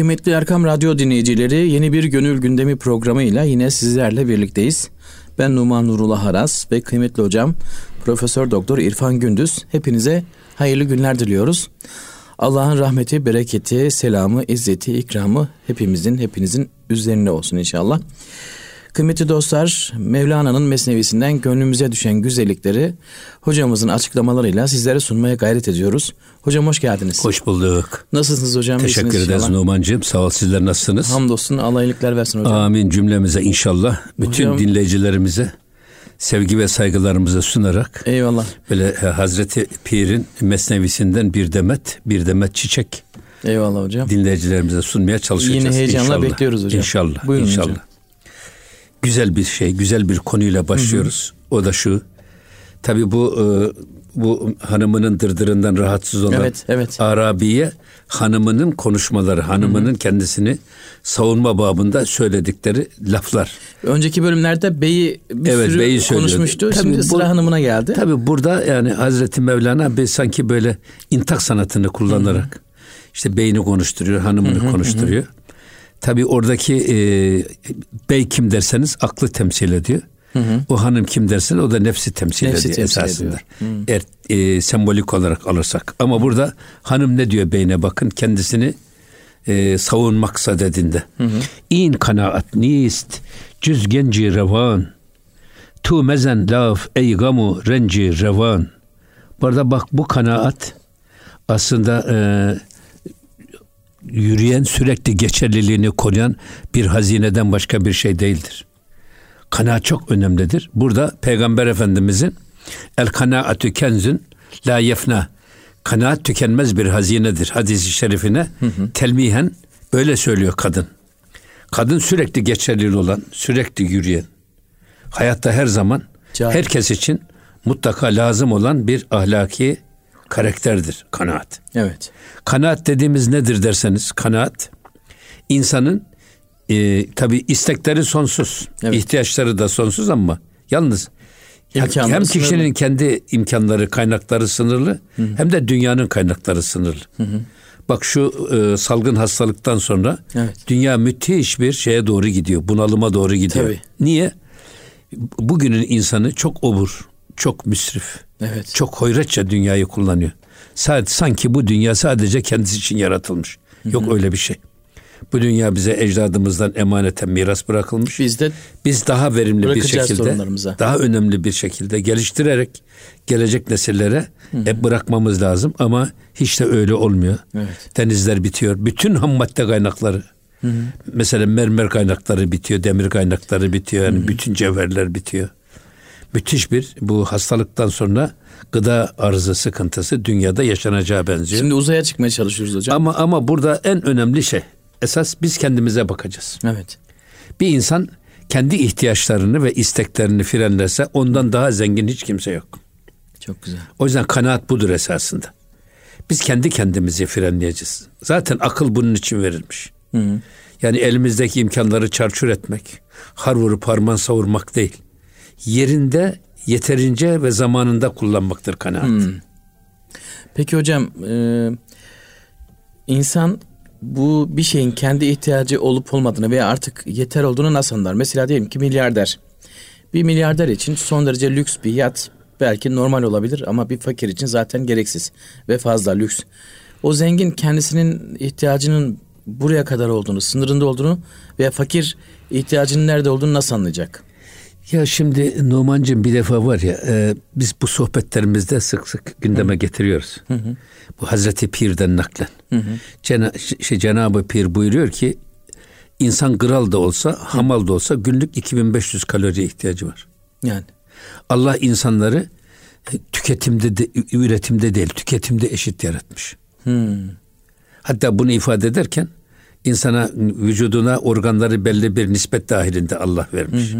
Kıymetli Erkam Radyo dinleyicileri yeni bir Gönül Gündemi programıyla yine sizlerle birlikteyiz. Ben Numan Nurullah Haras ve kıymetli hocam Profesör Doktor İrfan Gündüz hepinize hayırlı günler diliyoruz. Allah'ın rahmeti, bereketi, selamı, izzeti, ikramı hepimizin, hepinizin üzerine olsun inşallah. Kıymetli dostlar, Mevlana'nın mesnevisinden gönlümüze düşen güzellikleri hocamızın açıklamalarıyla sizlere sunmaya gayret ediyoruz. Hocam hoş geldiniz. Hoş bulduk. Nasılsınız hocam? Teşekkür İyisiniz ederiz inşallah. Numan'cığım. Sağ ol sizler nasılsınız? Hamdolsun Allah iyilikler versin hocam. Amin cümlemize inşallah. Bütün Hocam- dinleyicilerimize sevgi ve saygılarımızı sunarak Eyvallah. böyle e, Hazreti Pir'in mesnevisinden bir demet, bir demet çiçek Eyvallah hocam. dinleyicilerimize sunmaya çalışacağız. Yine heyecanla inşallah. bekliyoruz hocam. İnşallah. Buyurun inşallah. hocam. Güzel bir şey, güzel bir konuyla başlıyoruz. O da şu. Tabii bu e, bu hanımının dırdırından rahatsız olan Evet, evet. Arabiye hanımının konuşmaları, hanımının kendisini savunma babında söyledikleri laflar. Önceki bölümlerde beyi bir Evet, sürü beyi konuşmuştu. Tabii Şimdi bu- sıra hanımına geldi. Tabii burada yani Hazreti Mevlana bir sanki böyle intak sanatını kullanarak işte beyni konuşturuyor, hanımını konuşturuyor. Tabii oradaki e, bey kim derseniz aklı temsil ediyor. O hanım kim derseniz o da nefsi temsil Nefsi ediyor temsil esasında. Eğer e, sembolik olarak alırsak. Ama burada hanım ne diyor beyne bakın kendisini e, savunmak sadedinde. İn kanaat nist cüz genci revan tu mezen laf ey gamu renci revan. Bu arada bak bu kanaat aslında e, yürüyen sürekli geçerliliğini koruyan bir hazineden başka bir şey değildir. Kanaat çok önemlidir. Burada Peygamber Efendimizin el kanaatü kenzün la yefna kanaat tükenmez bir hazinedir hadisi şerifine telmihen böyle söylüyor kadın. Kadın sürekli geçerli olan, sürekli yürüyen, hayatta her zaman Cahil. herkes için mutlaka lazım olan bir ahlaki karakterdir kanaat. Evet. Kanaat dediğimiz nedir derseniz kanaat insanın e, tabi istekleri sonsuz, Evet. ihtiyaçları da sonsuz ama yalnız İmkanları hem kişinin sınırlı. kendi imkanları, kaynakları sınırlı hem de dünyanın kaynakları sınırlı. Bak şu e, salgın hastalıktan sonra Evet. dünya müthiş bir şeye doğru gidiyor, bunalıma doğru gidiyor. Tabii. Niye? Bugünün insanı çok obur, çok müsrif, Evet. çok hoyratça dünyayı kullanıyor. Sadece, sanki bu dünya sadece kendisi için yaratılmış. Yok öyle bir şey. Bu dünya bize ecdadımızdan emaneten miras bırakılmış. Biz de Biz daha verimli bir şekilde, daha önemli bir şekilde geliştirerek gelecek nesillere hep bırakmamız lazım. Ama hiç de öyle olmuyor. Evet. Denizler bitiyor. Bütün ham madde kaynakları. Mesela mermer kaynakları bitiyor, demir kaynakları bitiyor. Yani bütün cevherler bitiyor. Müthiş bir bu hastalıktan sonra gıda arzı sıkıntısı dünyada yaşanacağı benziyor. şimdi uzaya çıkmaya çalışıyoruz hocam. ama ama burada en önemli şey esas biz kendimize bakacağız. Evet. Bir insan kendi ihtiyaçlarını ve isteklerini frenlerse ondan daha zengin hiç kimse yok. Çok güzel. O yüzden kanaat budur esasında. Biz kendi kendimizi frenleyeceğiz. Zaten akıl bunun için verilmiş. Yani elimizdeki imkanları çarçur etmek, har vurup harman savurmak değil. Yerinde yeterince ve zamanında kullanmaktır kanaat. Peki hocam e, insan bu bir şeyin kendi ihtiyacı olup olmadığını veya artık yeter olduğunu nasıl anlar? Mesela diyelim ki milyarder. Bir milyarder için son derece lüks bir yat belki normal olabilir ama bir fakir için zaten gereksiz ve fazla lüks. O zengin kendisinin ihtiyacının buraya kadar olduğunu, sınırında olduğunu veya fakir ihtiyacının nerede olduğunu nasıl anlayacak? Ya şimdi Numan'cığım bir defa var ya e, biz bu sohbetlerimizde sık sık gündeme getiriyoruz. Bu Hazreti Pir'den naklen. Cena, şey, Cenab-ı Pir buyuruyor ki insan kral da olsa hamal da olsa günlük 2500 kaloriye ihtiyacı var. Yani Allah insanları e, tüketimde de, üretimde değil tüketimde eşit yaratmış. Hatta bunu ifade ederken insana vücuduna organları belli bir nispet dahilinde Allah vermiş.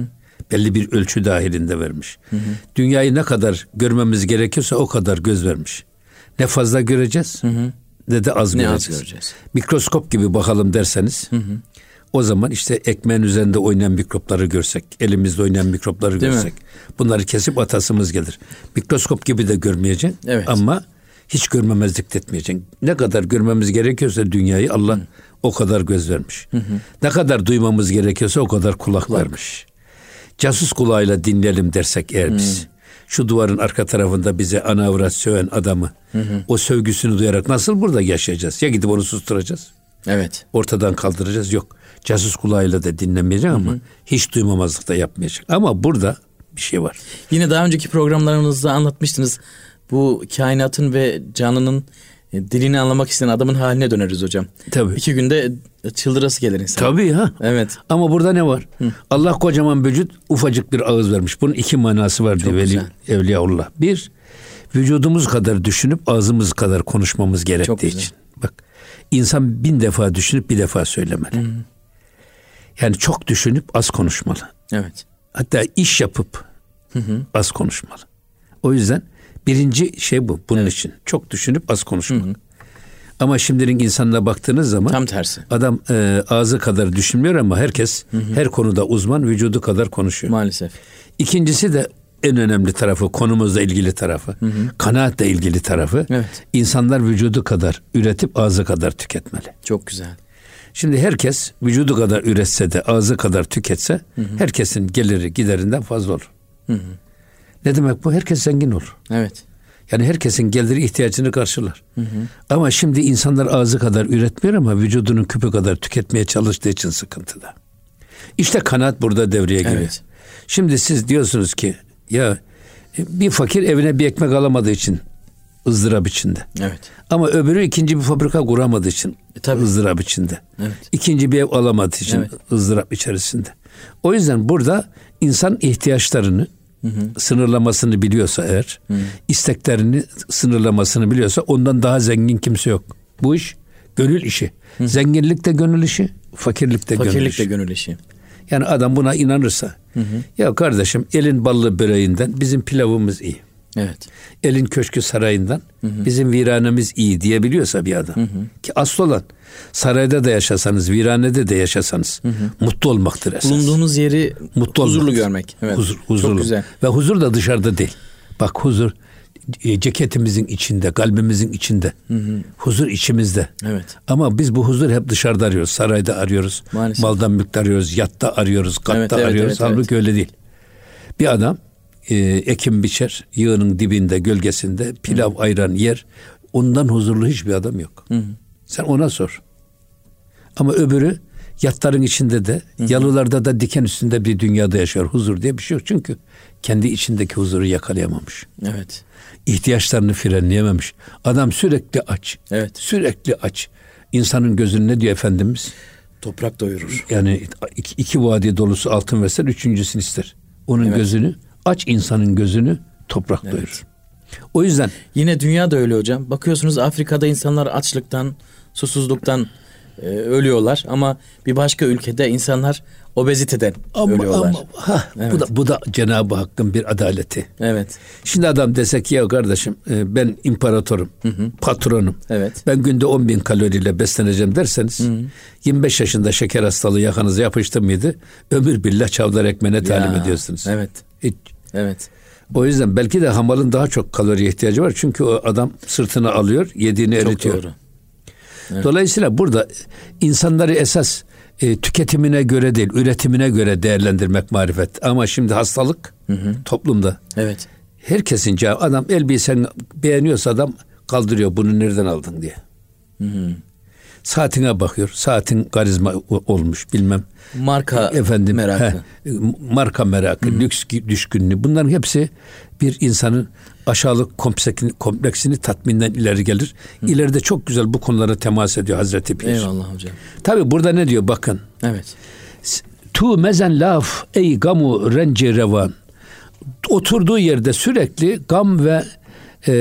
Belli bir ölçü dahilinde vermiş. Dünyayı ne kadar görmemiz gerekiyorsa o kadar göz vermiş. Ne fazla göreceğiz ne de az Ne az göreceğiz. göreceğiz. Mikroskop gibi bakalım derseniz o zaman işte ekmeğin üzerinde oynayan mikropları görsek, elimizde oynayan mikropları Değil mi? görsek bunları kesip atasımız gelir. Mikroskop gibi de görmeyeceksin Evet. ama hiç görmemezlik etmeyeceksin. Ne kadar görmemiz gerekiyorsa dünyayı Allah o kadar göz vermiş. Ne kadar duymamız gerekiyorsa o kadar kulak, kulak. vermiş. Casus kulağıyla dinleyelim dersek eğer biz. Şu duvarın arka tarafında bize ana avrat söven adamı o sövgüsünü duyarak nasıl burada yaşayacağız? Ya gidip onu susturacağız. Evet. Ortadan kaldıracağız. Yok. Casus kulağıyla da dinlemeyecek ama hiç duymamazlık da yapmayacak. Ama burada bir şey var. Yine daha önceki programlarınızda anlatmıştınız. Bu kainatın ve canının dilini anlamak isteyen adamın haline döneriz hocam. Tabii. İki günde çıldırası gelir insan. Tabii ha. Evet. Ama burada ne var? Hı. Allah kocaman vücut ufacık bir ağız vermiş. Bunun iki manası var diyor Veli Evliyaullah. Bir, vücudumuz kadar düşünüp ağzımız kadar konuşmamız gerektiği için. Bak insan bin defa düşünüp bir defa söylemeli. Hı. Yani çok düşünüp az konuşmalı. Evet. Hatta iş yapıp hı hı. az konuşmalı. O yüzden birinci şey bu bunun evet. için. Çok düşünüp az konuşmak. Hı hı. Ama şimdinin insanına baktığınız zaman tam tersi. Adam e, ağzı kadar düşünmüyor ama herkes hı hı. her konuda uzman, vücudu kadar konuşuyor. Maalesef. İkincisi de en önemli tarafı, konumuzla ilgili tarafı, hı hı. kanaatle ilgili tarafı. Evet. İnsanlar vücudu kadar üretip ağzı kadar tüketmeli. Çok güzel. Şimdi herkes vücudu kadar üretse de ağzı kadar tüketse hı hı. herkesin geliri giderinden fazla olur. Hı hı. Ne demek bu? Herkes zengin olur. Evet. Yani herkesin geliri ihtiyacını karşılar. Hı hı. Ama şimdi insanlar ağzı kadar üretmiyor ama vücudunun küpü kadar tüketmeye çalıştığı için sıkıntıda. İşte kanaat burada devreye giriyor. Evet. Şimdi siz diyorsunuz ki ya bir fakir evine bir ekmek alamadığı için ızdırap içinde. Evet. Ama öbürü ikinci bir fabrika kuramadığı için e, tabii. ızdırap içinde. Evet. İkinci bir ev alamadığı için evet. ızdırap içerisinde. O yüzden burada insan ihtiyaçlarını hı hı. sınırlamasını biliyorsa eğer, hı. isteklerini sınırlamasını biliyorsa ondan daha zengin kimse yok. Bu iş gönül işi. Hı. Zenginlik de gönül işi, fakirlik de fakirlik gönül işi. de gönül işi. Yani adam buna inanırsa, hı hı. ya kardeşim elin ballı böreğinden bizim pilavımız iyi. Evet. Elin köşkü sarayından hı hı. bizim viranemiz iyi diyebiliyorsa bir adam. Hı hı. Ki asıl olan sarayda da yaşasanız, viranede de yaşasanız hı hı. mutlu olmaktır esas. Bulunduğunuz yeri mutlu huzurlu olmaktır. görmek. Evet. Huzur, huzurlu. Çok güzel. Ve huzur da dışarıda değil. Bak huzur e, ceketimizin içinde, kalbimizin içinde. Hı hı. Huzur içimizde. Evet. Ama biz bu huzur hep dışarıda arıyoruz. Sarayda arıyoruz. Maalesef. Maldan mülkte arıyoruz. Yatta arıyoruz. Katta evet, evet, arıyoruz. Evet, Halbuki evet. öyle değil. Bir adam e, ekim biçer, yığının dibinde, gölgesinde pilav, Hı. ayran yer. Ondan huzurlu hiçbir adam yok. Hı. Sen ona sor. Ama öbürü yatların içinde de, Hı. yalılarda da diken üstünde bir dünyada yaşıyor. Huzur diye bir şey yok. Çünkü kendi içindeki huzuru yakalayamamış. Evet. İhtiyaçlarını frenleyememiş. Adam sürekli aç. Evet. Sürekli aç. İnsanın gözünü ne diyor Efendimiz? Toprak doyurur. Yani iki, iki vadi dolusu altın versen üçüncüsünü ister. Onun evet. gözünü aç insanın gözünü toprak evet. doyurur. O yüzden yine dünya da öyle hocam. Bakıyorsunuz Afrika'da insanlar açlıktan, susuzluktan e, ölüyorlar ama bir başka ülkede insanlar obeziteden ama, ölüyorlar. Ama, ha, evet. bu da bu da Cenab-ı Hakk'ın bir adaleti. Evet. Şimdi adam desek ya kardeşim e, ben imparatorum, hı hı. patronum. Evet. Ben günde 10 bin kaloriyle besleneceğim derseniz hı hı. 25 yaşında şeker hastalığı yakanıza yapıştı mıydı? Ömür billah çavdar ekmeğine talim ediyorsunuz. Evet. Hiç. Evet. O yüzden belki de hamalın daha çok kaloriye ihtiyacı var. Çünkü o adam sırtına alıyor, yediğini çok eritiyor. Doğru. Evet. Dolayısıyla burada insanları esas e, tüketimine göre değil, üretimine göre değerlendirmek marifet. Ama şimdi hastalık hı hı. toplumda. Evet. Herkesin cevabı adam elbisen beğeniyorsa adam kaldırıyor bunu nereden aldın diye. Hı hı. Saatine bakıyor. Saatin karizma olmuş bilmem. Marka efendim merakı. He, marka merakı, Hı-hı. lüks düşkünlüğü. Bunların hepsi bir insanın aşağılık kompleksini, kompleksini tatminden ileri gelir. Hı. İleride çok güzel bu konulara temas ediyor Hazreti Pir. Eyvallah hocam. Tabi burada ne diyor bakın. Evet. Tu mezen laf ey gamu renci revan. Oturduğu yerde sürekli gam ve e,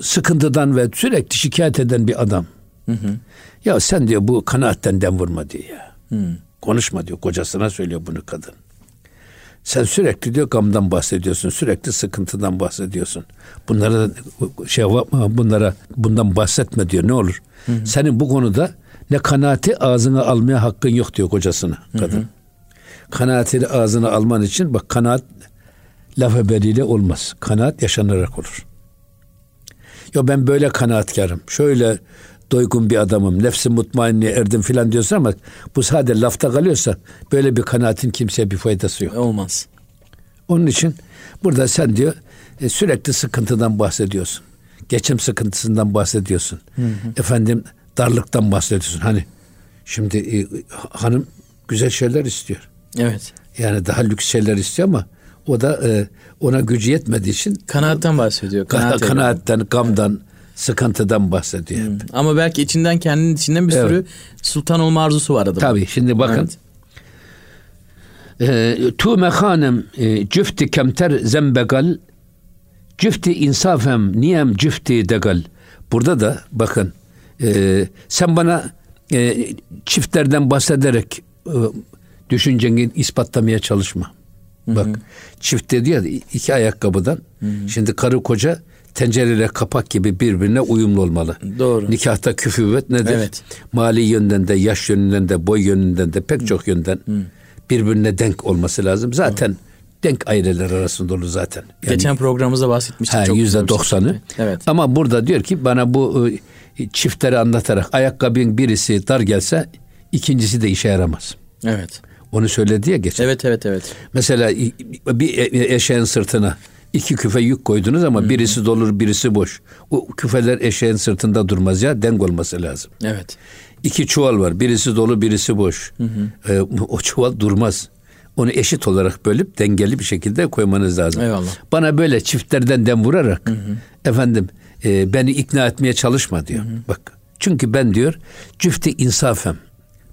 sıkıntıdan ve sürekli şikayet eden bir adam. Hı hı. Ya sen diyor bu kanaatten dem vurma diyor ya. Hı. Konuşma diyor kocasına söylüyor bunu kadın. Sen sürekli diyor gamdan bahsediyorsun, sürekli sıkıntıdan bahsediyorsun. Bunlara şey yapma, bunlara bundan bahsetme diyor. Ne olur? Hı hı. Senin bu konuda ne kanaati ağzına almaya hakkın yok diyor kocasına kadın. Hı hı. Kanaatini ağzına alman için bak kanaat laf ebeliyle olmaz. Kanaat yaşanarak olur. Ya ben böyle kanaatkarım. Şöyle doygun bir adamım, nefsi mutmainne erdim filan diyorsun ama bu sadece lafta kalıyorsa böyle bir kanaatin kimseye bir faydası yok. Olmaz. Onun için burada sen diyor e, sürekli sıkıntıdan bahsediyorsun. Geçim sıkıntısından bahsediyorsun. Hı hı. Efendim darlıktan bahsediyorsun. Hani şimdi e, hanım güzel şeyler istiyor. Evet. Yani daha lüks şeyler istiyor ama o da e, ona gücü yetmediği için kanaatten bahsediyor. Kanaat kanaatten, gamdan, sıkıntıdan bahsediyor. Hmm. Ama belki içinden kendinin içinden bir evet. sürü sultan olma arzusu var adamın. Tabii şimdi bakın. Evet. Tu mehanem cüfti kemter zembegal cüfti insafem niyem cüfti degal. Burada da bakın e, sen bana e, çiftlerden bahsederek e, düşünceni ispatlamaya çalışma. Bak çift dedi ya iki ayakkabıdan. Hı-hı. Şimdi karı koca tencereyle kapak gibi birbirine uyumlu olmalı. Doğru. Nikahta küfüvet nedir? Evet. Mali yönden de, yaş yönünden de, boy yönünden de pek Hı. çok yönden Hı. birbirine denk olması lazım. Zaten Hı. denk aileler arasında olur zaten. Yani, Geçen programımızda bahsetmiştik. Yüzde doksanı. Evet. Ama burada diyor ki bana bu e, çiftleri anlatarak ayakkabının birisi dar gelse ikincisi de işe yaramaz. Evet. Onu söyledi ya geçen. Evet evet evet. Mesela bir e, e, eşeğin sırtına iki küfe yük koydunuz ama birisi dolur birisi boş. O küfeler eşeğin sırtında durmaz ya denk olması lazım. Evet. İki çuval var birisi dolu birisi boş. Hı Ee, o çuval durmaz. Onu eşit olarak bölüp dengeli bir şekilde koymanız lazım. Eyvallah. Bana böyle çiftlerden dem vurarak hı efendim e, beni ikna etmeye çalışma diyor. Hı hı. Bak çünkü ben diyor cüfti insafem.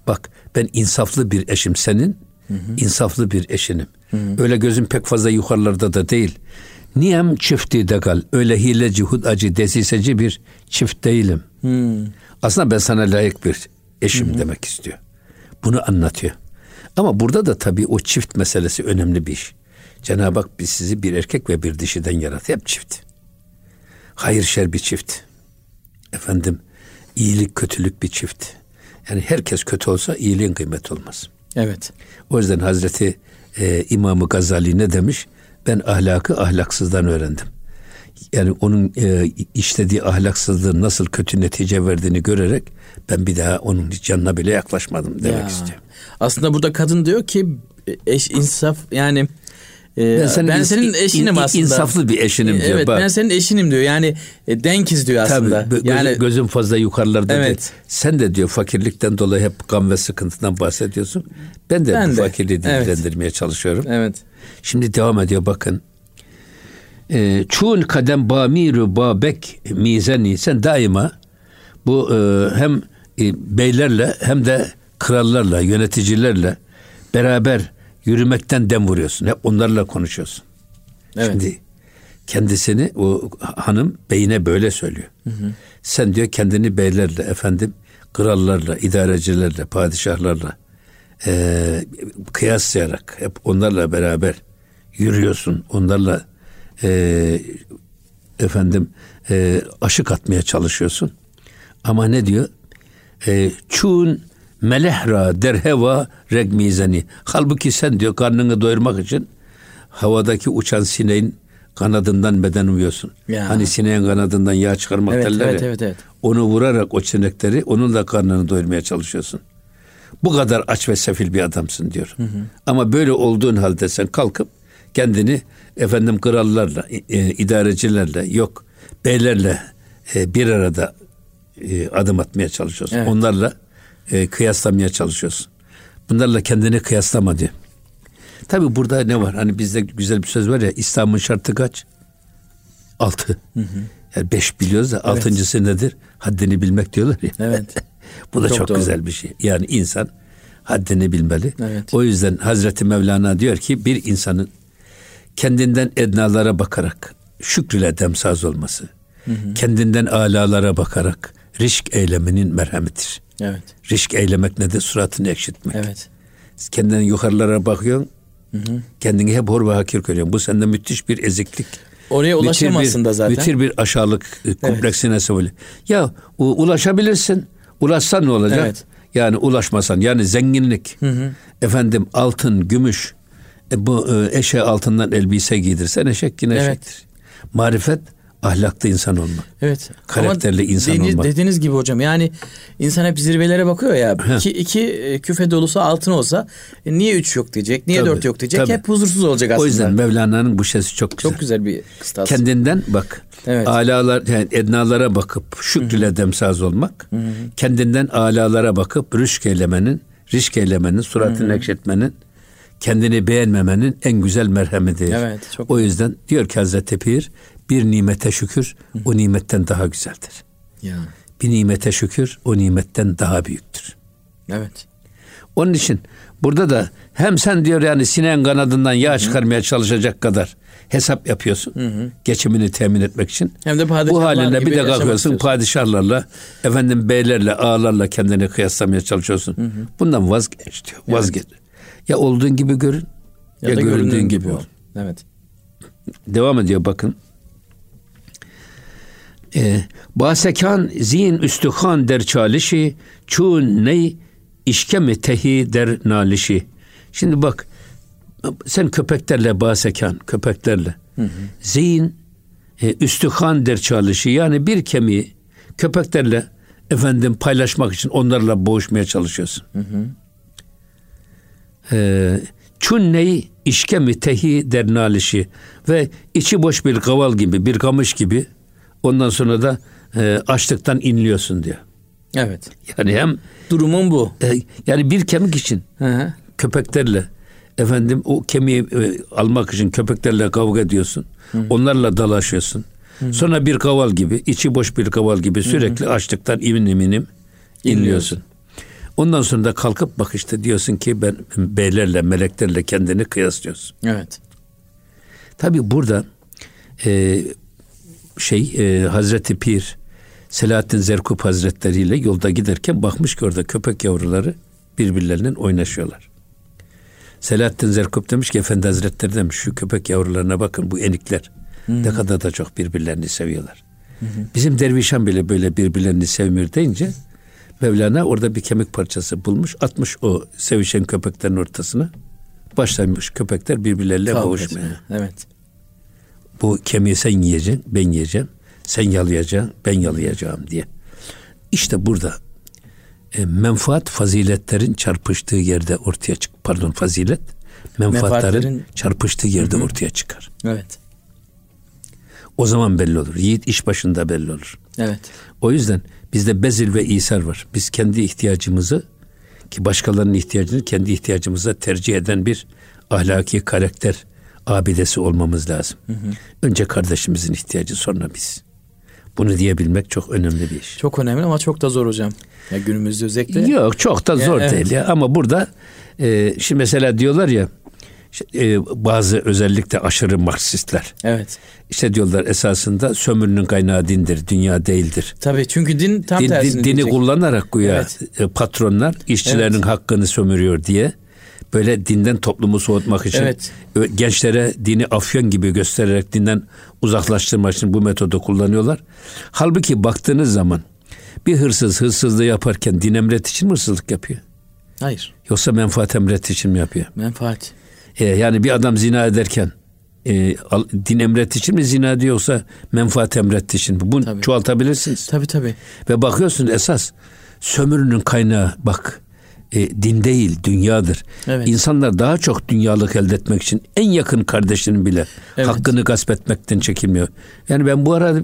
Bak ben insaflı bir eşim senin, hı hı. insaflı bir eşinim. Hı hı. Öyle gözüm pek fazla yukarılarda da değil. Niyem çifti degal. Öyle hileci, hudacı, desiseci bir çift değilim. Hı. Aslında ben sana layık bir eşim hı hı. demek istiyor. Bunu anlatıyor. Ama burada da tabii o çift meselesi önemli bir iş. Cenab-ı Hak biz sizi bir erkek ve bir dişiden yarattı. Hep çift. Hayır şer bir çift. Efendim iyilik kötülük bir çift. Yani herkes kötü olsa iyiliğin kıymeti olmaz. Evet. O yüzden Hazreti e, İmam-ı Gazali ne demiş? Ben ahlakı ahlaksızdan öğrendim. Yani onun e, işlediği ahlaksızlığın nasıl kötü netice verdiğini görerek ben bir daha onun canına bile yaklaşmadım demek ya. istiyorum. Aslında burada kadın diyor ki eş insaf yani ee, ben senin, ben senin eşinim in, aslında. İnsaflı bir eşinim diyor. Evet bak. ben senin eşinim diyor. Yani e, denkiz diyor aslında. Tabii yani gözüm fazla yukarılarda evet. Diyor. Sen de diyor fakirlikten dolayı hep gam ve sıkıntıdan bahsediyorsun. Ben de ben bu de. fakirliği dillendirmeye evet. çalışıyorum. Evet. Şimdi devam ediyor bakın. E, Çun kadem bamiru babek mizeni sen daima bu e, hem e, beylerle hem de krallarla yöneticilerle beraber yürümekten dem vuruyorsun. Hep onlarla konuşuyorsun. Evet. Şimdi kendisini o hanım beyine böyle söylüyor. Hı hı. Sen diyor kendini beylerle efendim krallarla, idarecilerle, padişahlarla e, kıyaslayarak hep onlarla beraber yürüyorsun. Onlarla e, efendim e, aşık atmaya çalışıyorsun. Ama ne diyor? E, çun melehra derheva regmizeni. Halbuki sen diyor karnını doyurmak için havadaki uçan sineğin kanadından beden umuyorsun. Ya. Hani sineğin kanadından yağ çıkarmak evet, derler evet, evet, evet. Onu vurarak o sinekleri onun da karnını doyurmaya çalışıyorsun. Bu kadar aç ve sefil bir adamsın diyor. Hı hı. Ama böyle olduğun halde sen kalkıp kendini efendim krallarla, e, idarecilerle, yok beylerle e, bir arada e, adım atmaya çalışıyorsun. Evet. Onlarla e, kıyaslamaya çalışıyorsun. Bunlarla kendini kıyaslama diyor. Tabi burada ne var? Hani bizde güzel bir söz var ya İslam'ın şartı kaç? Altı. Hı hı. Yani beş biliyoruz da evet. altıncısı nedir? Haddini bilmek diyorlar ya. Evet. Bu da çok, çok güzel bir şey. Yani insan haddini bilmeli. Evet. O yüzden Hazreti Mevlana diyor ki bir insanın kendinden ednalara bakarak şükrüle demsaz olması, hı hı. kendinden alalara bakarak risk eyleminin merhametidir. Evet. Risk eylemek nedir? Suratını ekşitmek. Evet. Kendinden yukarılara bakıyorsun. Hı hı. Kendini hep hor ve hakir görüyorsun. Bu sende müthiş bir eziklik. Oraya ulaşamazsın bir, da zaten. Müthiş bir aşağılık kompleksine evet. sebep. Ya ulaşabilirsin. Ulaşsan ne olacak? Evet. Yani ulaşmasan yani zenginlik. Hı hı. Efendim altın, gümüş. E, bu e, eşe altından elbise giydirsen eşek yine evet. eşektir. Marifet ahlaklı insan olmak. Evet. Karakterli Ama insan dedi- olmak. Dediğiniz gibi hocam yani insan hep zirvelere bakıyor ya. iki, iki e, küfe dolusu altın olsa e, niye üç yok diyecek, niye Tabii, dört yok diyecek. tabii. Hep huzursuz olacak aslında. O yüzden Mevlana'nın bu şeysi çok güzel. Çok güzel bir kıstas. Kendinden bak. Evet. Alalar yani ednalara bakıp şükrüyle demsaz olmak. Kendinden alalara bakıp rüşk eylemenin, rişk eylemenin, suratını ekşetmenin, kendini beğenmemenin en güzel merhemidir. Evet, çok o yüzden diyor ki Hazreti Pir bir nimete şükür o nimetten daha güzeldir. Ya. Bir nimete şükür o nimetten daha büyüktür. Evet. Onun için burada da hem sen diyor yani sineğin kanadından yağ çıkarmaya çalışacak kadar hesap yapıyorsun. Geçimini temin etmek için. Hem de Bu halinde gibi bir de kalkıyorsun padişahlarla, efendim beylerle, ağalarla kendini kıyaslamaya çalışıyorsun. Bundan vazgeç diyor. Vazgeç. Ya olduğun gibi görün ya, Ya, da göründüğün gibi gibi ol. Evet. Devam ediyor bakın. Ee, Basekan zin üstühan der çalişi çun ney işkemi tehi der nalişi. Şimdi bak sen köpeklerle basekan köpeklerle zihin e, üstühan der çalışı yani bir kemiği köpeklerle efendim paylaşmak için onlarla boğuşmaya çalışıyorsun. Ee, Çünneyi işkemi tehi der nalişi ve içi boş bir kaval gibi bir kamış gibi ondan sonra da e, açlıktan inliyorsun diyor. Evet. Yani hem Durumum bu. e, yani bir kemik için Hı hı. köpeklerle efendim o kemiği e, almak için köpeklerle kavga ediyorsun. Onlarla dalaşıyorsun. Sonra bir kaval gibi, içi boş bir kaval gibi sürekli açlıktan imin eminim inliyorsun. Ondan sonra da kalkıp bak işte diyorsun ki ben beylerle, meleklerle kendini kıyaslıyorsun. Evet. Tabi burada e, şey e, Hazreti Pir Selahattin Zerkup Hazretleri ile yolda giderken bakmış ki orada köpek yavruları birbirlerinden oynaşıyorlar. Selahattin Zerkup demiş ki Efendi Hazretleri demiş şu köpek yavrularına bakın bu enikler ne kadar da çok birbirlerini seviyorlar. Bizim dervişan bile böyle birbirlerini sevmiyor deyince Mevlana orada bir kemik parçası bulmuş atmış o sevişen köpeklerin ortasına başlamış köpekler birbirleriyle Kavga etmeye. Evet. Bu kemiği sen yiyeceksin, ben yiyeceğim. Sen yalayacaksın, ben yalayacağım diye. İşte burada e, menfaat faziletlerin çarpıştığı yerde ortaya çık. Pardon fazilet menfaatlerin Menfaatlerin- çarpıştığı yerde ortaya çıkar. Evet. O zaman belli olur. Yiğit iş başında belli olur. Evet. O yüzden bizde bezil ve isar var. Biz kendi ihtiyacımızı ki başkalarının ihtiyacını kendi ihtiyacımıza tercih eden bir ahlaki karakter abidesi olmamız lazım. Önce kardeşimizin ihtiyacı sonra biz. Bunu diyebilmek çok önemli bir iş. Çok önemli ama çok da zor hocam. Ya günümüzde özellikle. Yok çok da zor evet. değil ya ama burada e, şimdi mesela diyorlar ya e, bazı özellikle aşırı Marksistler Evet. işte diyorlar esasında sömürünün kaynağı dindir, dünya değildir. Tabii çünkü din tam Din- din- tersini dini diyecek. kullanarak güya Evet. e, patronlar işçilerin Evet. hakkını sömürüyor diye böyle dinden toplumu soğutmak için Evet. gençlere dini afyon gibi göstererek dinden uzaklaştırmak için bu metodu kullanıyorlar. Halbuki baktığınız zaman bir hırsız hırsızlığı yaparken din emret için mi hırsızlık yapıyor? Hayır. Yoksa menfaat emret için mi yapıyor? Menfaat. E, yani bir adam zina ederken e, din emret için mi zina diyor yoksa menfaat emret için mi? Bunu Tabii. çoğaltabilirsiniz. Tabii tabii. Ve bakıyorsun esas sömürünün kaynağı bak e, din değil dünyadır. Evet. İnsanlar daha çok dünyalık elde etmek için en yakın kardeşinin bile Evet. hakkını gasp etmekten çekinmiyor. Yani ben bu arada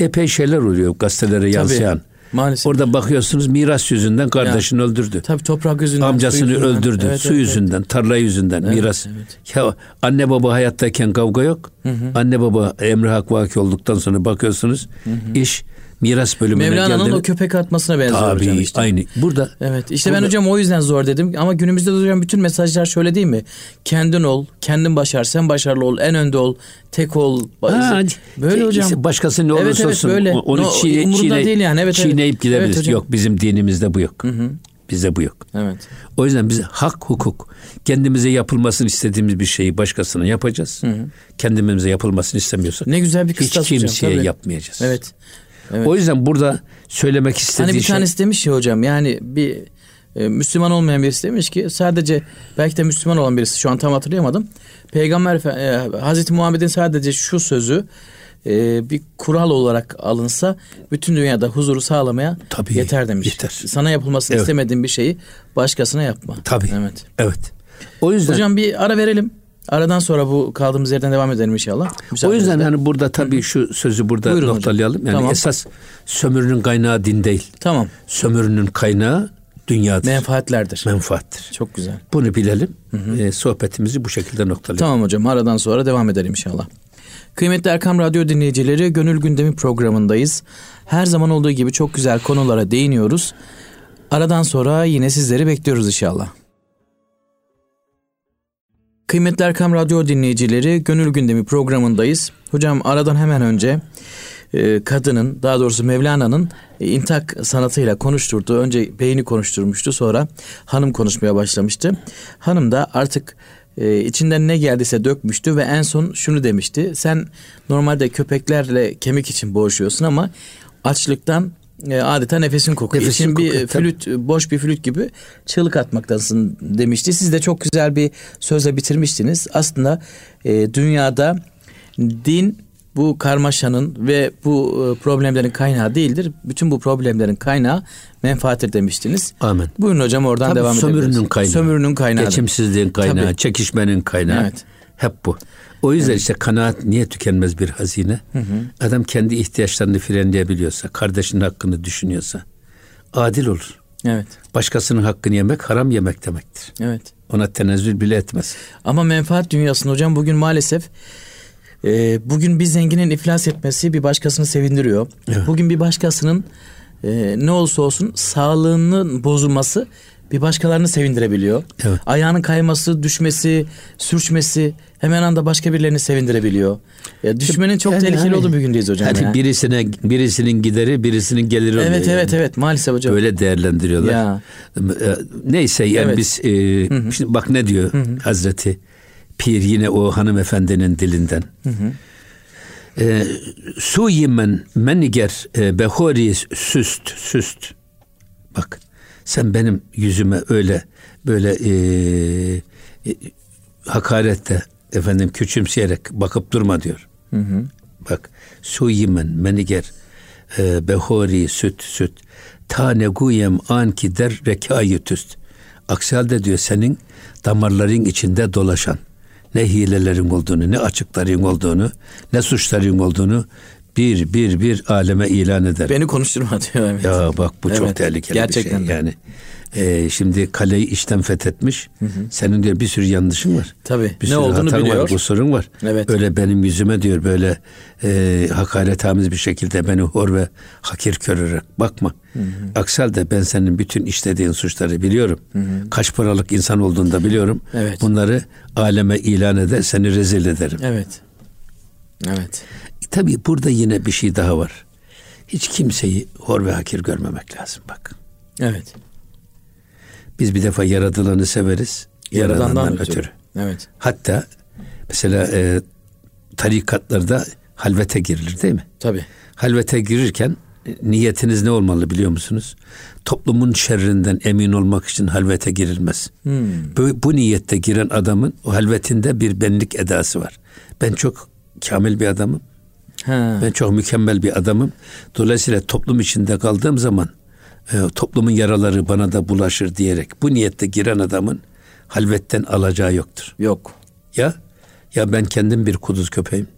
epey şeyler oluyor gazetelere yansıyan. Maalesef. Orada bakıyorsunuz miras yüzünden kardeşini öldürdü. Tabii toprak yüzünden. Amcasını yüzünden. öldürdü. Evet, su evet, yüzünden, tarla yüzünden, Evet, miras. evet. Ya anne baba hayattayken kavga yok. Anne baba emri hak vaki olduktan sonra bakıyorsunuz iş miras bölümüne Mevlana'nın geldi. o köpek atmasına benziyor Tabii hocam işte. aynı. Burada Evet işte ben Burada- hocam o yüzden zor dedim ama günümüzde de hocam bütün mesajlar şöyle değil mi? Kendin ol, kendin başar, sen başarılı ol, en önde ol, tek ol. Ha, böyle işte hocam. Başkası ne olursa Evet, evet, olsun böyle. onu No, çiğne, çiğne- değil yani, evet, evet. çiğneyip gidebiliriz. Evet hocam. yok bizim dinimizde bu yok. Bizde bu yok. Evet. O yüzden biz hak hukuk kendimize yapılmasını istediğimiz bir şeyi başkasına yapacağız. Kendimize yapılmasını istemiyorsak Ne güzel bir hiç kıstas hocam. kimseye tabii. yapmayacağız. Evet. Evet. O yüzden burada söylemek istediği Hani bir şey tanesi demiş ya hocam yani bir e, Müslüman olmayan birisi demiş ki sadece belki de Müslüman olan birisi şu an tam hatırlayamadım. Peygamber e, Hazreti Muhammed'in sadece şu sözü e, bir kural olarak alınsa bütün dünyada huzuru sağlamaya Tabii, yeter demiş. yeter. Sana yapılmasını Evet. istemediğin bir şeyi başkasına yapma. Tabii. Evet. Evet. O yüzden Hocam bir ara verelim. Aradan sonra bu kaldığımız yerden devam edelim inşallah. o Müsaadenizle. yüzden hani burada tabii şu sözü burada Buyurun hocam. noktalayalım. Yani Tamam. esas sömürünün kaynağı din değil. Tamam. Sömürünün kaynağı dünyadır. Menfaatlerdir. menfaattir. Çok güzel. Bunu bilelim. Ee, sohbetimizi bu şekilde noktalayalım. Tamam hocam aradan sonra devam edelim inşallah. Kıymetli Erkam Radyo dinleyicileri Gönül Gündemi programındayız. Her zaman olduğu gibi çok güzel konulara değiniyoruz. Aradan sonra yine sizleri bekliyoruz inşallah. Kıymetli Erkam Radyo dinleyicileri Gönül Gündemi programındayız. Hocam aradan hemen önce e, kadının daha doğrusu Mevlana'nın e, intak sanatıyla konuşturduğu önce beyni konuşturmuştu sonra hanım konuşmaya başlamıştı. Hanım da artık e, içinden ne geldiyse dökmüştü ve en son şunu demişti. Sen normalde köpeklerle kemik için boğuşuyorsun ama açlıktan e, adeta nefesin kokuyor. Nefesin bir kokuyor, e, tabii. flüt boş bir flüt gibi çığlık atmaktasın demişti. Siz de çok güzel bir sözle bitirmiştiniz. Aslında e, dünyada din bu karmaşanın ve bu e, problemlerin kaynağı değildir. Bütün bu problemlerin kaynağı menfaattir demiştiniz. Amin. Buyurun hocam oradan Tabii devam edebiliriz. sömürünün kaynağı. Sömürünün kaynağı. Geçimsizliğin kaynağı, Tabii. çekişmenin kaynağı. Evet. Hep bu. O yüzden işte kanaat niye tükenmez bir hazine? Adam kendi ihtiyaçlarını frenleyebiliyorsa, kardeşinin hakkını düşünüyorsa adil olur. Evet. Başkasının hakkını yemek haram yemek demektir. Evet. Ona tenezzül bile etmez. Ama menfaat dünyasında hocam bugün maalesef e, bugün bir zenginin iflas etmesi bir başkasını sevindiriyor. Evet. Bugün bir başkasının e, ne olursa olsun sağlığının bozulması bir başkalarını sevindirebiliyor. Evet. Ayağının kayması, düşmesi, sürçmesi hemen anda başka birilerini sevindirebiliyor. Ya düşmenin çok Yani tehlikeli hani- olduğu bir gündeyiz hocam. Hani ya. birisine birisinin gideri birisinin geliri oluyor. Evet yani. evet evet maalesef hocam. Böyle değerlendiriyorlar. Ya. E, Neyse yani Evet. biz e, şimdi bak ne diyor Hazreti Pir yine o hanımefendinin dilinden. E, Suyimen meniger e, behori süst süst. Bak sen benim yüzüme öyle böyle e, e, hakarette efendim küçümseyerek bakıp durma diyor. Bak suyimen meniger e, behori süt süt tane guyem an ki der rekayı tüst. Aksi halde diyor senin damarların içinde dolaşan ne hilelerin olduğunu, ne açıkların olduğunu, ne suçların olduğunu bir bir bir aleme ilan eder. Beni konuşturma diyor. Evet. Ya bak bu çok Evet, tehlikeli gerçekten bir de. şey. Yani e, şimdi kaleyi işten fethetmiş. Senin diyor bir sürü yanlışın var. Tabii, Bir ne sürü olduğunu hatan biliyor. var, kusurun var. Evet. Öyle benim yüzüme diyor böyle e, hakaretamiz bir şekilde beni hor ve hakir görerek bakma. Aksi halde ben senin bütün işlediğin suçları biliyorum. Kaç paralık insan olduğunu da biliyorum. Evet. Bunları aleme ilan eder, seni rezil ederim. Evet. Evet. Tabii burada yine bir şey daha var. Hiç kimseyi hor ve hakir görmemek lazım bak. Evet. Biz bir defa yaratılanı severiz. Yaradandan Yaradandan ötürü. ötürü. Evet. Hatta mesela e, tarikatlarda halvete girilir değil mi? Tabii. Halvete girirken e, niyetiniz ne olmalı biliyor musunuz? Toplumun şerrinden emin olmak için halvete girilmez. Hmm. Bu, bu niyette giren adamın o halvetinde bir benlik edası var. Ben çok kamil bir adamım. Ha. Ben çok mükemmel bir adamım. Dolayısıyla toplum içinde kaldığım zaman e, toplumun yaraları bana da bulaşır diyerek bu niyette giren adamın halvetten alacağı yoktur. Yok. Ya ya ben kendim bir kuduz köpeğim.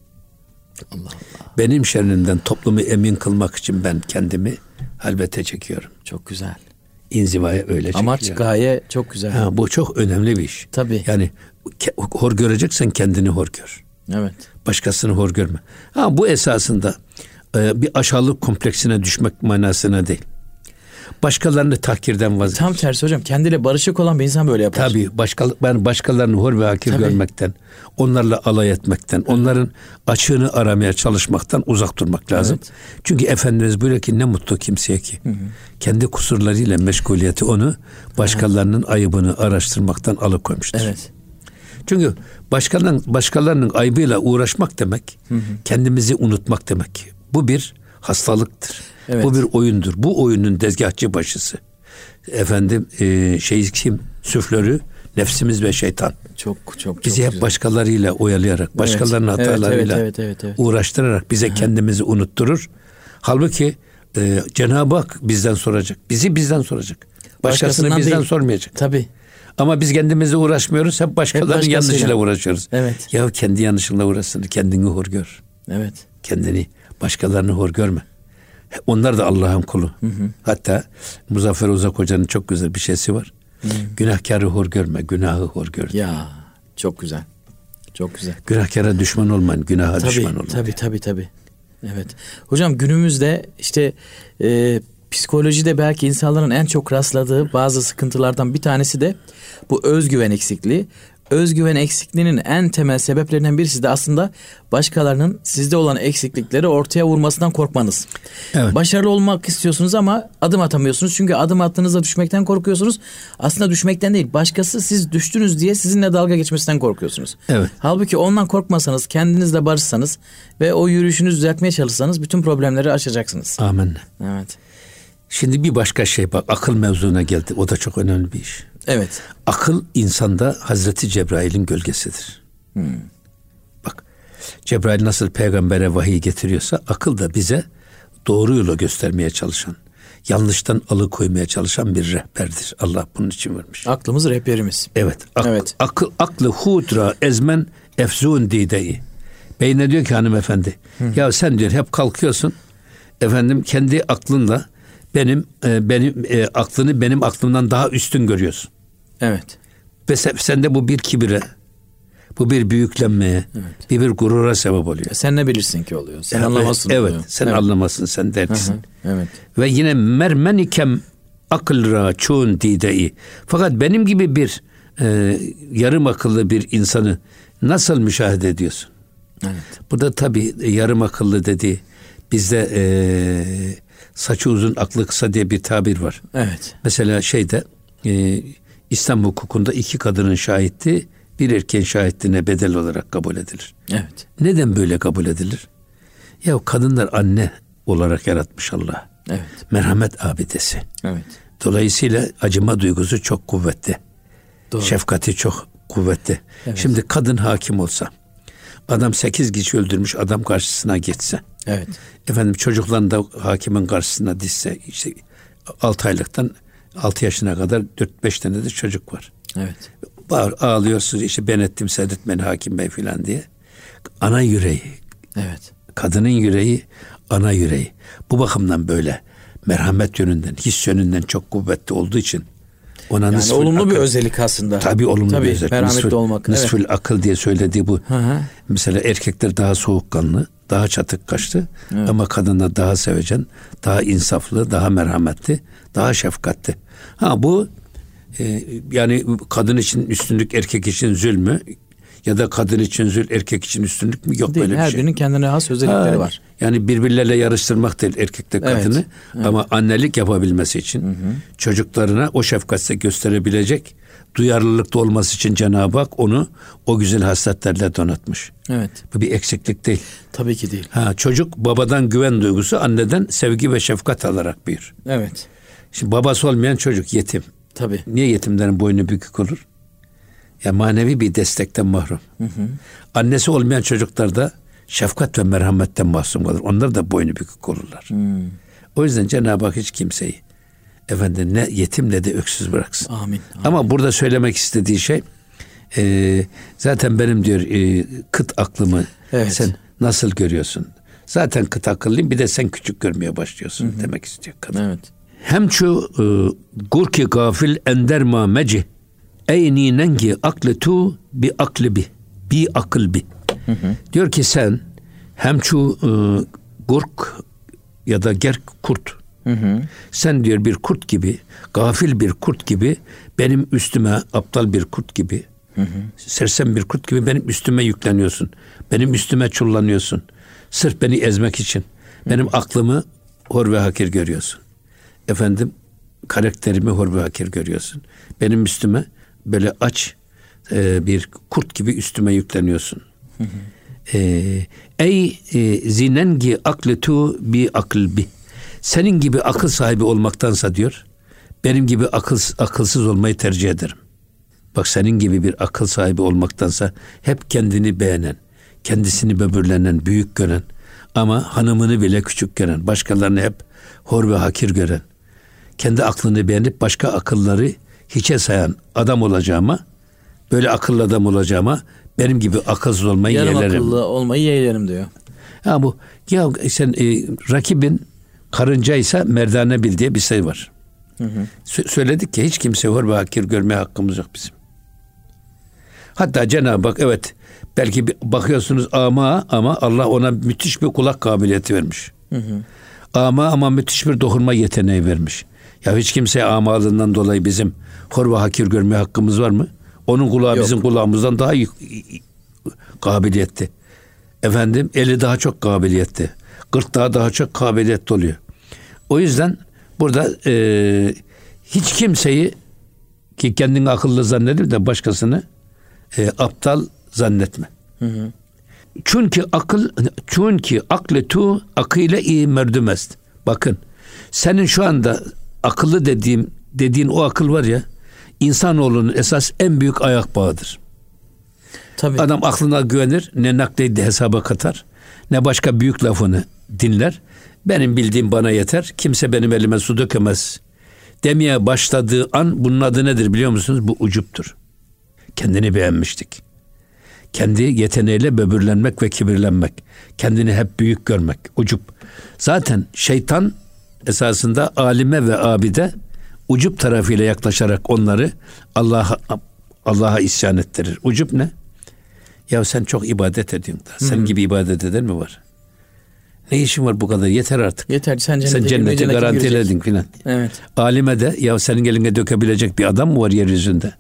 Allah Allah. Benim şerrinden toplumu emin kılmak için ben kendimi halvete çekiyorum. Çok güzel. İnzivaya öyle Amaç çekiyorum. gaye çok güzel. Ha, bu çok önemli bir iş. Tabii. Yani hor göreceksen kendini hor gör. Evet. Başkasını hor görme. Ha bu esasında e, bir aşağılık kompleksine düşmek manasına değil. Başkalarını tahkirden vazgeç. Tam tersi hocam. Kendiyle barışık olan bir insan böyle yapar. Tabii başka ben başkalarını hor ve hakir Tabii. görmekten, onlarla alay etmekten, onların açığını aramaya çalışmaktan uzak durmak lazım. Evet. Çünkü Efendimiz buyuruyor ki ne mutlu kimseye ki kendi kusurlarıyla meşguliyeti onu başkalarının ayıbını araştırmaktan alıkoymuştur. Evet. Çünkü başkalarının başkalarının aybıyla uğraşmak demek, kendimizi unutmak demek. Bu bir hastalıktır. Evet. Bu bir oyundur. Bu oyunun dezgahçı başısı. Efendim e, şey kim? Süflörü Nefsimiz ve şeytan. Çok çok çok Bizi hep güzel. başkalarıyla oyalayarak, başkalarının Evet, evet, hatalarıyla evet, evet, evet. uğraştırarak bize kendimizi unutturur. Halbuki e, Cenab-ı Hak bizden soracak. Bizi bizden soracak. Başkasını bizden değil. sormayacak. Tabii. Ama biz kendimize uğraşmıyoruz. Hep başkalarının yanlışıyla uğraşıyoruz. Evet. Ya kendi yanlışınla uğraşsın. Kendini hor gör. Evet. Kendini, başkalarını hor görme. Onlar da Allah'ın kulu. Hatta Muzaffer Uzak Hoca'nın çok güzel bir şeysi var. Günahkarı hor görme, günahı hor gör. Ya çok güzel. Çok güzel. Günahkara düşman olmayın, günaha Tabii, düşman olmayın. tabii tabii tabii. Evet. Hocam günümüzde işte e, psikolojide belki insanların en çok rastladığı bazı sıkıntılardan bir tanesi de bu özgüven eksikliği. Özgüven eksikliğinin en temel sebeplerinden birisi de aslında başkalarının sizde olan eksiklikleri ortaya vurmasından korkmanız. Evet. Başarılı olmak istiyorsunuz ama adım atamıyorsunuz. Çünkü adım attığınızda düşmekten korkuyorsunuz. Aslında düşmekten değil. Başkası siz düştünüz diye sizinle dalga geçmesinden korkuyorsunuz. Evet. Halbuki ondan korkmasanız, kendinizle barışsanız ve o yürüyüşünüzü düzeltmeye çalışsanız bütün problemleri aşacaksınız. Amenna. Evet. Şimdi bir başka şey bak akıl mevzuna geldi. O da çok önemli bir iş. Evet. Akıl insanda Hazreti Cebrail'in gölgesidir. Bak Cebrail nasıl peygambere vahiy getiriyorsa akıl da bize doğru yolu göstermeye çalışan, yanlıştan alıkoymaya çalışan bir rehberdir. Allah bunun için vermiş. Aklımız rehberimiz. Evet. Ak, Evet. Akıl, aklı hudra ezmen efzun dideyi. Beyne diyor ki hanımefendi. Ya sen diyor hep kalkıyorsun. Efendim kendi aklınla benim e, benim e, aklını benim aklımdan daha üstün görüyorsun. Evet. Ve sen, sende bu bir kibire, bu bir büyüklenmeye, bir bir gurura sebep oluyor. Sen ne bilirsin ki oluyor. Sen Evet, anlamazsın Evet, oluyor. sen evet. anlamazsın, sen Hı hı, Evet. Ve yine mermenikem akılra çoğun dideyi. Fakat benim gibi bir e, yarım akıllı bir insanı nasıl müşahede ediyorsun? Evet. Bu da tabii yarım akıllı dediği bizde e, saçı uzun aklı kısa diye bir tabir var. Evet. Mesela şeyde e, İslam hukukunda iki kadının şahitliği bir erkeğin şahitliğine bedel olarak kabul edilir. Evet. Neden böyle kabul edilir? Ya kadınlar anne olarak yaratmış Allah. Evet. Merhamet abidesi. Evet. Dolayısıyla acıma duygusu çok kuvvetli. Doğru. Şefkati çok kuvvetli. Şimdi kadın hakim olsa, adam sekiz kişi öldürmüş adam karşısına geçse, Evet. efendim çocuklarını da hakimin karşısına dizse, işte 6 aylıktan 6 yaşına kadar 4-5 tane de çocuk var. Evet. Bağır, ağlıyorsunuz işte ben ettim sen etmeni hakim bey filan diye. Ana yüreği, Evet. kadının yüreği ana yüreği. Bu bakımdan böyle merhamet yönünden, his yönünden çok kuvvetli olduğu için ona Yani nısful olumlu bir akıl- özellik aslında. Tabii olumlu Tabii, bir özellik. merhametli Nısful- olmak. Nısful akıl diye söylediği bu. Hı hı. Mesela erkekler daha soğukkanlı, daha çatık kaşlı ama kadınlar daha sevecen, daha insaflı, daha merhametli, daha şefkatli. Ha bu e, yani kadın için üstünlük, erkek için zül mü? Ya da kadın için zül, erkek için üstünlük mü? Yok Değil, böyle bir her şey. birinin kendine has özellikleri Ha, var. Yani birbirleriyle yarıştırmak değil erkekle Evet, kadını ama annelik yapabilmesi için çocuklarına o şefkatle gösterebilecek duyarlılıkta olması için Cenab-ı Hak onu o güzel hasletlerle donatmış. Evet. Bu bir eksiklik değil. Tabii ki değil. Ha çocuk babadan güven duygusu, anneden sevgi ve şefkat alarak büyür. Evet. Şimdi babası olmayan çocuk yetim. Tabii. Niye yetimlerin boynu bükük olur? Ya manevi bir destekten mahrum. Annesi olmayan çocuklar da şefkat ve merhametten mahrum kalır. Onlar da boynu bükük olurlar. O yüzden Cenab-ı Hak hiç kimseyi efendim ne yetim ne de öksüz bıraksın. Amin. Amin. Ama burada söylemek istediği şey e, zaten benim diyor e, kıt aklımı Evet. sen nasıl görüyorsun? Zaten kıt akıllıyım bir de sen küçük görmeye başlıyorsun demek istiyor kadın. Evet. Hem şu e, gurki gafil ender ma meci eyni nengi aklı tu bi aklı bi bi akıl bi. Diyor ki sen hem şu e, gurk ya da gerk kurt sen diyor bir kurt gibi gafil bir kurt gibi benim üstüme aptal bir kurt gibi sersem bir kurt gibi benim üstüme yükleniyorsun. Benim üstüme çullanıyorsun. Sırf beni ezmek için. Benim aklımı hor ve hakir görüyorsun. Efendim karakterimi hor ve hakir görüyorsun. Benim üstüme böyle aç e, bir kurt gibi üstüme yükleniyorsun. E, ey e, zinengi akletu bi akıl bi. Senin gibi akıl sahibi olmaktansa diyor, benim gibi akıl, akılsız olmayı tercih ederim. Bak senin gibi bir akıl sahibi olmaktansa hep kendini beğenen, kendisini böbürlenen, büyük gören ama hanımını bile küçük gören, başkalarını hep hor ve hakir gören, kendi aklını beğenip başka akılları hiçe sayan adam olacağıma, böyle akıllı adam olacağıma benim gibi akılsız olmayı Yarım yeğlerim. akıllı olmayı yeğlerim diyor. Ha bu ya sen e, rakibin karınca ise merdane bil diye bir şey var. Sö- söyledik ki hiç kimse hor ve hakir görmeye hakkımız yok bizim. Hatta Cenab-ı Hak evet belki bakıyorsunuz ama ama Allah ona müthiş bir kulak kabiliyeti vermiş. Ama ama müthiş bir dokunma yeteneği vermiş. Ya hiç kimseye amalığından dolayı bizim hor ve hakir görmeye hakkımız var mı? Onun kulağı Yok. bizim kulağımızdan daha yük- kabiliyetli. Efendim eli daha çok kabiliyetli. Gırtlağı daha çok kabiliyetli oluyor. O yüzden burada e, hiç kimseyi ki kendini akıllı zannedip de başkasını e, aptal zannetme. Çünkü akıl çünkü aklı tu akıyla iyi merdümest. Bakın senin şu anda akıllı dediğim dediğin o akıl var ya insanoğlunun esas en büyük ayak bağıdır. Tabii. Adam aklına güvenir, ne nakleydi hesaba katar, ne başka büyük lafını dinler. Benim bildiğim bana yeter, kimse benim elime su dökemez demeye başladığı an bunun adı nedir biliyor musunuz? Bu ucuptur. Kendini beğenmiştik. Kendi yeteneğiyle böbürlenmek ve kibirlenmek. Kendini hep büyük görmek. Ucup. Zaten şeytan esasında alime ve abide ucup tarafıyla yaklaşarak onları Allah'a Allah'a isyan ettirir. Ucup ne? Ya sen çok ibadet ediyorsun da. Sen gibi ibadet eden mi var? Ne işin var bu kadar? Yeter artık. Yeter sen cennete, Sen cennete garantiledin filan. Evet. Alime de ya senin eline dökebilecek bir adam mı var yeryüzünde?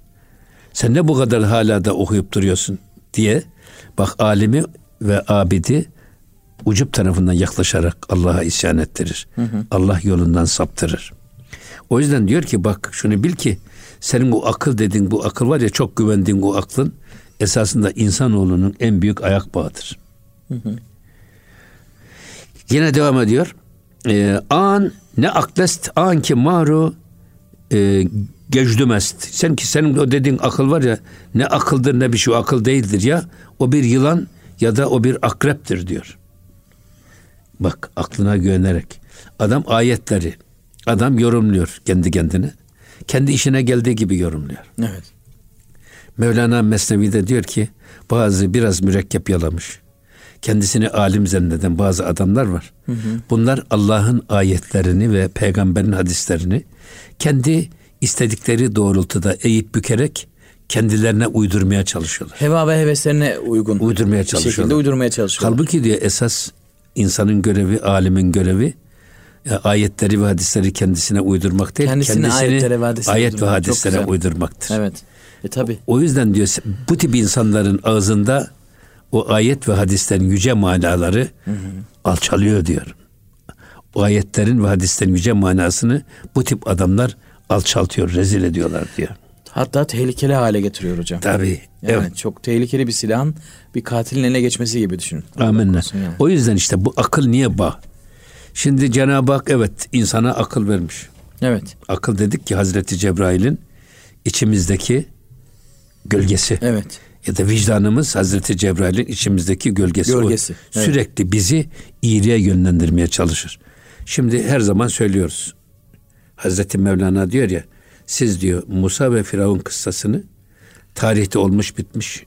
Sen ne bu kadar hala da okuyup duruyorsun diye bak alimi ve abidi ucup tarafından yaklaşarak Allah'a isyan ettirir. Allah yolundan saptırır. O yüzden diyor ki bak şunu bil ki senin bu akıl dediğin bu akıl var ya çok güvendiğin bu aklın esasında insanoğlunun en büyük ayak bağıdır. Yine devam ediyor. Ee, an ne aklest an ki maru e, gecdümest. Sen ki senin o dediğin akıl var ya ne akıldır ne bir şey o akıl değildir ya. O bir yılan ya da o bir akreptir diyor. Bak aklına güvenerek. Adam ayetleri, adam yorumluyor kendi kendine. Kendi işine geldiği gibi yorumluyor. Evet. Mevlana Mesnevi'de diyor ki bazı biraz mürekkep yalamış. Kendisini alim zanneden bazı adamlar var. Bunlar Allah'ın ayetlerini ve peygamberin hadislerini kendi istedikleri doğrultuda eğip bükerek kendilerine uydurmaya çalışıyorlar. Heva ve heveslerine uygun. Uydurmaya bir şekilde çalışıyorlar. uydurmaya çalışıyorlar. Halbuki diyor esas insanın görevi, alimin görevi e, ayetleri ve hadisleri kendisine uydurmak değil. Kendisini ayetlere ve hadislere ayet ve uydurmak. Hadislere uydurmaktır. Evet. E tabi. O yüzden diyor bu tip insanların ağzında o ayet ve hadislerin yüce manaları alçalıyor diyor. O ayetlerin ve hadislerin yüce manasını bu tip adamlar alçaltıyor, rezil ediyorlar diyor. Hatta tehlikeli hale getiriyor hocam. Tabii. Yani evet. çok tehlikeli bir silahın bir katilin eline geçmesi gibi düşünün. Amenna. yani. O yüzden işte bu akıl niye bağ? Şimdi Cenab-ı Hak evet insana akıl vermiş. Evet. Akıl dedik ki Hazreti Cebrail'in içimizdeki gölgesi. Evet. Ya da vicdanımız Hazreti Cebrail'in içimizdeki gölgesi. O Gölgesi, evet. Sürekli bizi iyiliğe yönlendirmeye çalışır. Şimdi her zaman söylüyoruz. Hazreti Mevlana diyor ya siz diyor Musa ve Firavun kıssasını tarihte olmuş bitmiş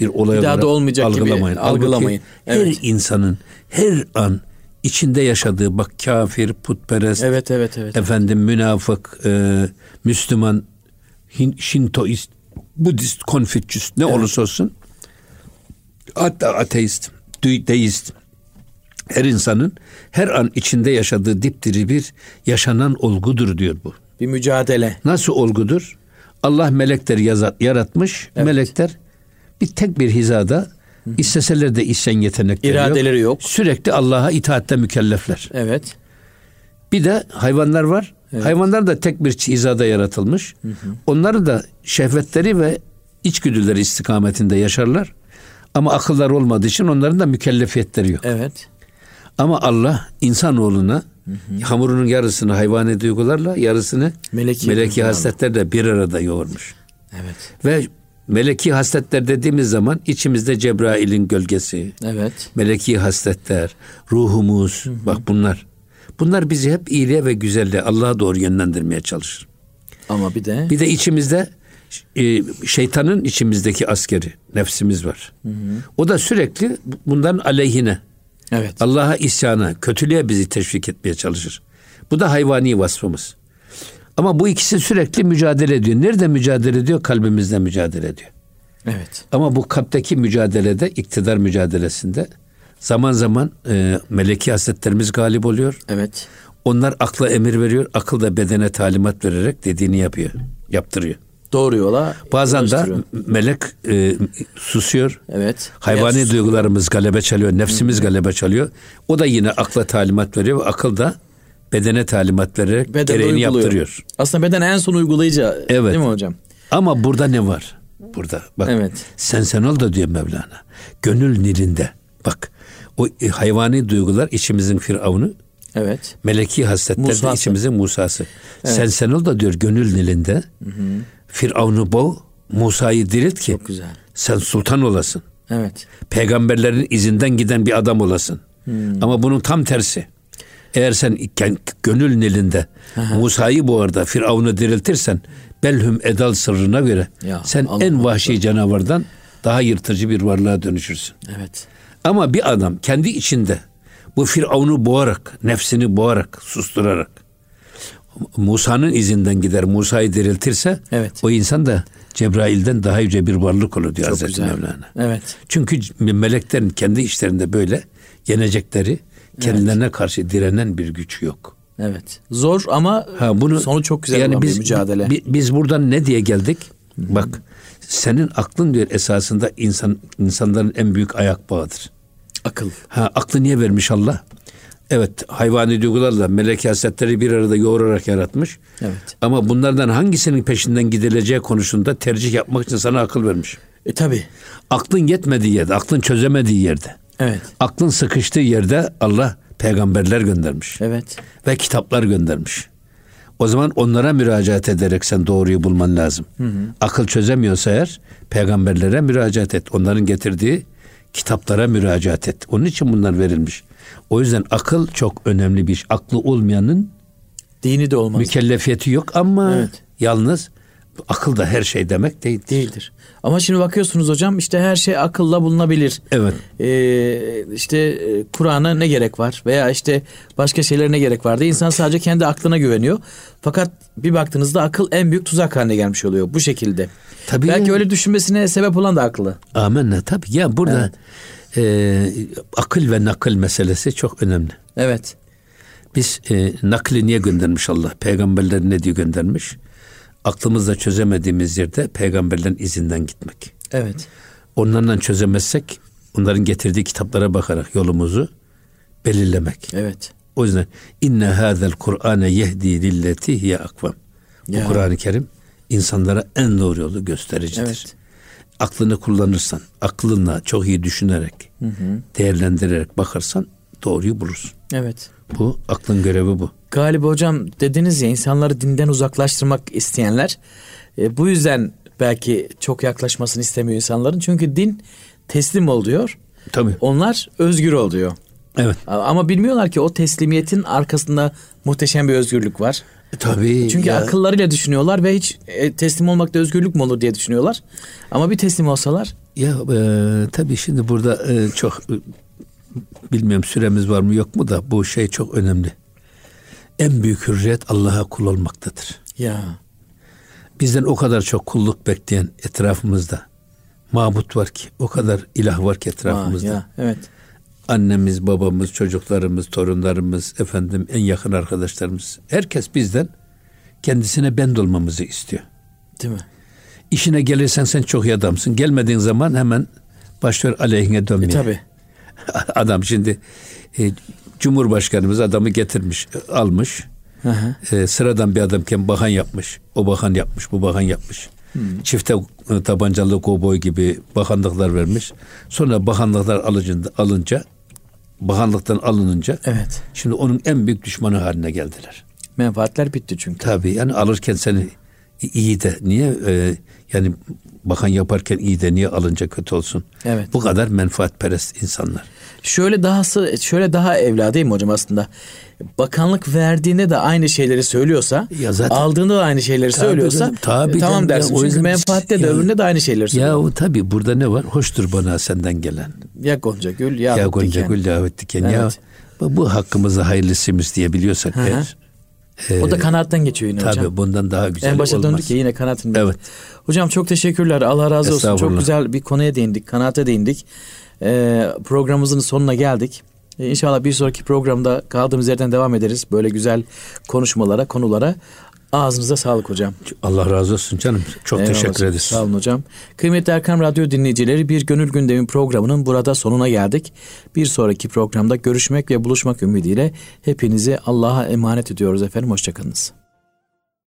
bir olay Bir daha olarak da olmayacak gibi algılamayın. Halbuki algılamayın. Her Evet. insanın her an içinde yaşadığı bak kafir, putperest, Evet evet evet. efendim münafık, e, Müslüman, Hin, Şintoist, Budist, Konfüçyüs ne olursa olsun hatta ateist, deist her insanın her an içinde yaşadığı dipdiri bir yaşanan olgudur diyor bu. Bir mücadele. Nasıl olgudur? Allah melekleri yaza- yaratmış. Evet. Melekler bir tek bir hizada isteseler de isyan yetenekleri İradeleri yok. Sürekli Allah'a itaatte mükellefler. Evet. Bir de hayvanlar var. Hayvanlar da tek bir hizada yaratılmış. Onları da şehvetleri ve içgüdüleri istikametinde yaşarlar. Ama akıllar olmadığı için onların da mükellefiyetleri yok. Evet. Ama Allah insanoğluna hamurunun yarısını hayvani duygularla yarısını Meleki meleki hasletlerle bir arada yoğurmuş. Evet. Ve meleki hasletler dediğimiz zaman içimizde Cebrail'in gölgesi, Evet. meleki hasletler, ruhumuz, bak bunlar. Bunlar bizi hep iyiliğe ve güzelliğe, Allah'a doğru yönlendirmeye çalışır. Ama bir de Bir de içimizde e, şeytanın içimizdeki askeri, nefsimiz var. O da sürekli bundan aleyhine, evet. Allah'a isyana, kötülüğe bizi teşvik etmeye çalışır. Bu da hayvani vasfımız. Ama bu ikisi sürekli mücadele ediyor. Nerede mücadele ediyor? Kalbimizde mücadele ediyor. Evet. Ama bu kalpteki mücadelede, iktidar mücadelesinde zaman zaman e, meleki hasletlerimiz galip oluyor. Evet. Onlar akla emir veriyor. Akıl da bedene talimat vererek dediğini yapıyor, yaptırıyor. Doğru yola Bazen de melek e, susuyor. Evet. Hayvani Yes. duygularımız galebe çalıyor, nefsimiz galebe çalıyor. O da yine akla talimat veriyor ve akıl da bedene talimat vererek Beden gereğini uyguluyor. yaptırıyor. Aslında beden en son uygulayıcı. Evet. Değil mi hocam? Ama burada ne var? Burada bak Evet. sen sen ol da diyor Mevlana. Gönül nilinde bak o e, hayvani duygular içimizin firavunu Evet. meleki hasletler de Musa'sı. içimizin Musa'sı. Sen sen ol da diyor gönül nilinde Firavun'u boğ Musa'yı dirilt ki Çok güzel. sen sultan olasın. Evet. Peygamberlerin izinden giden bir adam olasın. Ama bunun tam tersi. Eğer sen gönül nilinde Musa'yı bu arada Firavun'u diriltirsen belhum edal sırrına göre Ya, sen Allah en Allah. vahşi canavardan daha yırtıcı bir varlığa dönüşürsün. Evet. Ama bir adam kendi içinde bu Firavun'u boğarak, nefsini boğarak, susturarak Musa'nın izinden gider, Musa'yı diriltirse Evet. o insan da Cebrail'den daha yüce bir varlık olur diyor Çok Hazreti güzel. Mevlana. Evet. Çünkü meleklerin kendi işlerinde böyle yenecekleri, kendilerine karşı direnen bir güç yok. Evet. Zor ama Ha bunu sonu çok güzel olan biz, bir mücadele. bi- biz buradan ne diye geldik? Bak senin aklın diyor esasında insan insanların en büyük ayak bağıdır. Akıl. Ha aklı niye vermiş Allah? Evet hayvani duygularla melek hasletleri bir arada yoğurarak yaratmış. Evet. Ama bunlardan hangisinin peşinden gidileceği konusunda tercih yapmak için sana akıl vermiş. E tabi. Aklın yetmediği yerde, aklın çözemediği yerde, Evet. aklın sıkıştığı yerde Allah peygamberler göndermiş Evet. ve kitaplar göndermiş. O zaman onlara müracaat ederek sen doğruyu bulman lazım. Akıl çözemiyorsa eğer peygamberlere müracaat et. Onların getirdiği kitaplara müracaat et. Onun için bunlar verilmiş. O yüzden akıl çok önemli bir iş. Aklı olmayanın Dini de olmaz. mükellefiyeti yok ama Evet. yalnız akıl da her şey demek değil. Değildir. Ama şimdi bakıyorsunuz hocam işte her şey akılla bulunabilir. Evet. Ee, işte e, Kur'an'a ne gerek var veya işte başka şeylere ne gerek var diye insan sadece kendi aklına güveniyor. Fakat bir baktığınızda akıl en büyük tuzak haline gelmiş oluyor bu şekilde. Tabii. Belki öyle düşünmesine sebep olan da aklı. Amenna tabii. Ya burada e, akıl ve nakıl meselesi çok önemli. Evet. Biz e, nakli niye göndermiş Allah? Peygamberleri ne diye göndermiş? Aklımızla çözemediğimiz yerde peygamberlerin izinden gitmek. Evet. Onlarla çözemezsek onların getirdiği kitaplara bakarak yolumuzu belirlemek. Evet. O yüzden inne hadel Kur'ane yehdi lilleti hiye akvam. Bu. Kur'an-ı Kerim insanlara en doğru yolu göstericidir. Evet. Aklını kullanırsan, aklınla çok iyi düşünerek, değerlendirerek bakarsan doğruyu bulursun. Evet. Bu aklın görevi bu. Galiba hocam dediniz ya insanları dinden uzaklaştırmak isteyenler e, bu yüzden belki çok yaklaşmasını istemiyor insanların. Çünkü din teslim oluyor. Tabii. Onlar özgür oluyor. Evet. Ama bilmiyorlar ki o teslimiyetin arkasında muhteşem bir özgürlük var. Tabii. Çünkü ya. akıllarıyla düşünüyorlar ve hiç e, teslim olmakta özgürlük mü olur diye düşünüyorlar. Ama bir teslim olsalar Ya e, tabii şimdi burada e, çok e, bilmiyorum süremiz var mı yok mu da bu şey çok önemli. En büyük hürriyet Allah'a kul olmaktadır. ya Bizden o kadar çok kulluk bekleyen etrafımızda mabut var ki, o kadar ilah var ki etrafımızda. ya evet Annemiz, babamız, çocuklarımız, torunlarımız, efendim en yakın arkadaşlarımız. Herkes bizden kendisine bend olmamızı istiyor. değil mi? İşine gelirsen sen çok iyi adamsın. Gelmediğin zaman hemen başlıyor aleyhine dönmeye. E tabi. Adam şimdi e, Cumhurbaşkanımız adamı getirmiş, almış. Hı hı. E, sıradan bir adamken bakan yapmış. O bakan yapmış, bu bakan yapmış. Hmm. Çifte e, tabancalı kovboy gibi bakanlıklar vermiş. Sonra bakanlıklar alınca, alınca bakanlıktan alınınca Evet. şimdi onun en büyük düşmanı haline geldiler. Menfaatler bitti çünkü. Tabii yani alırken seni iyi de niye e, yani bakan yaparken iyi de niye alınca kötü olsun? Evet. Bu kadar menfaatperest insanlar. Şöyle dahası şöyle daha evla değil mi hocam aslında? Bakanlık verdiğinde de aynı şeyleri söylüyorsa, Ya zaten- aldığında da aynı şeyleri Tabii söylüyorsa canım, tabii e, tamam canım. dersin. Ya o Çünkü yüzden- menfaatte de Ya- öbüründe de aynı şeyleri söylüyor. Ya tabii burada ne var? Hoştur bana senden gelen. Ya, Gonca Gül ya, Ya Gonca Gül davet diken ya. Evet. Bu, bu hakkımızı hayırlısımız diyebiliyorsak Hı hı. eğer. O da kanaatten geçiyor yine Tabii hocam. bundan daha güzel En başa olmaz. döndük ya yine kanaatin. Evet. Hocam çok teşekkürler. Allah razı olsun. Çok güzel bir konuya değindik. Kanaate değindik. Ee, programımızın sonuna geldik. Ee, İnşallah bir sonraki programda kaldığımız yerden devam ederiz. Böyle güzel konuşmalara, konulara. Ağzınıza sağlık hocam. Allah razı olsun canım. Çok Eyvallah teşekkür ederiz. Sağ olun hocam. Kıymetli Erkam Radyo dinleyicileri bir Gönül Gündemi programının burada sonuna geldik. Bir sonraki programda görüşmek ve buluşmak ümidiyle hepinizi Allah'a emanet ediyoruz efendim. Hoşçakalınız.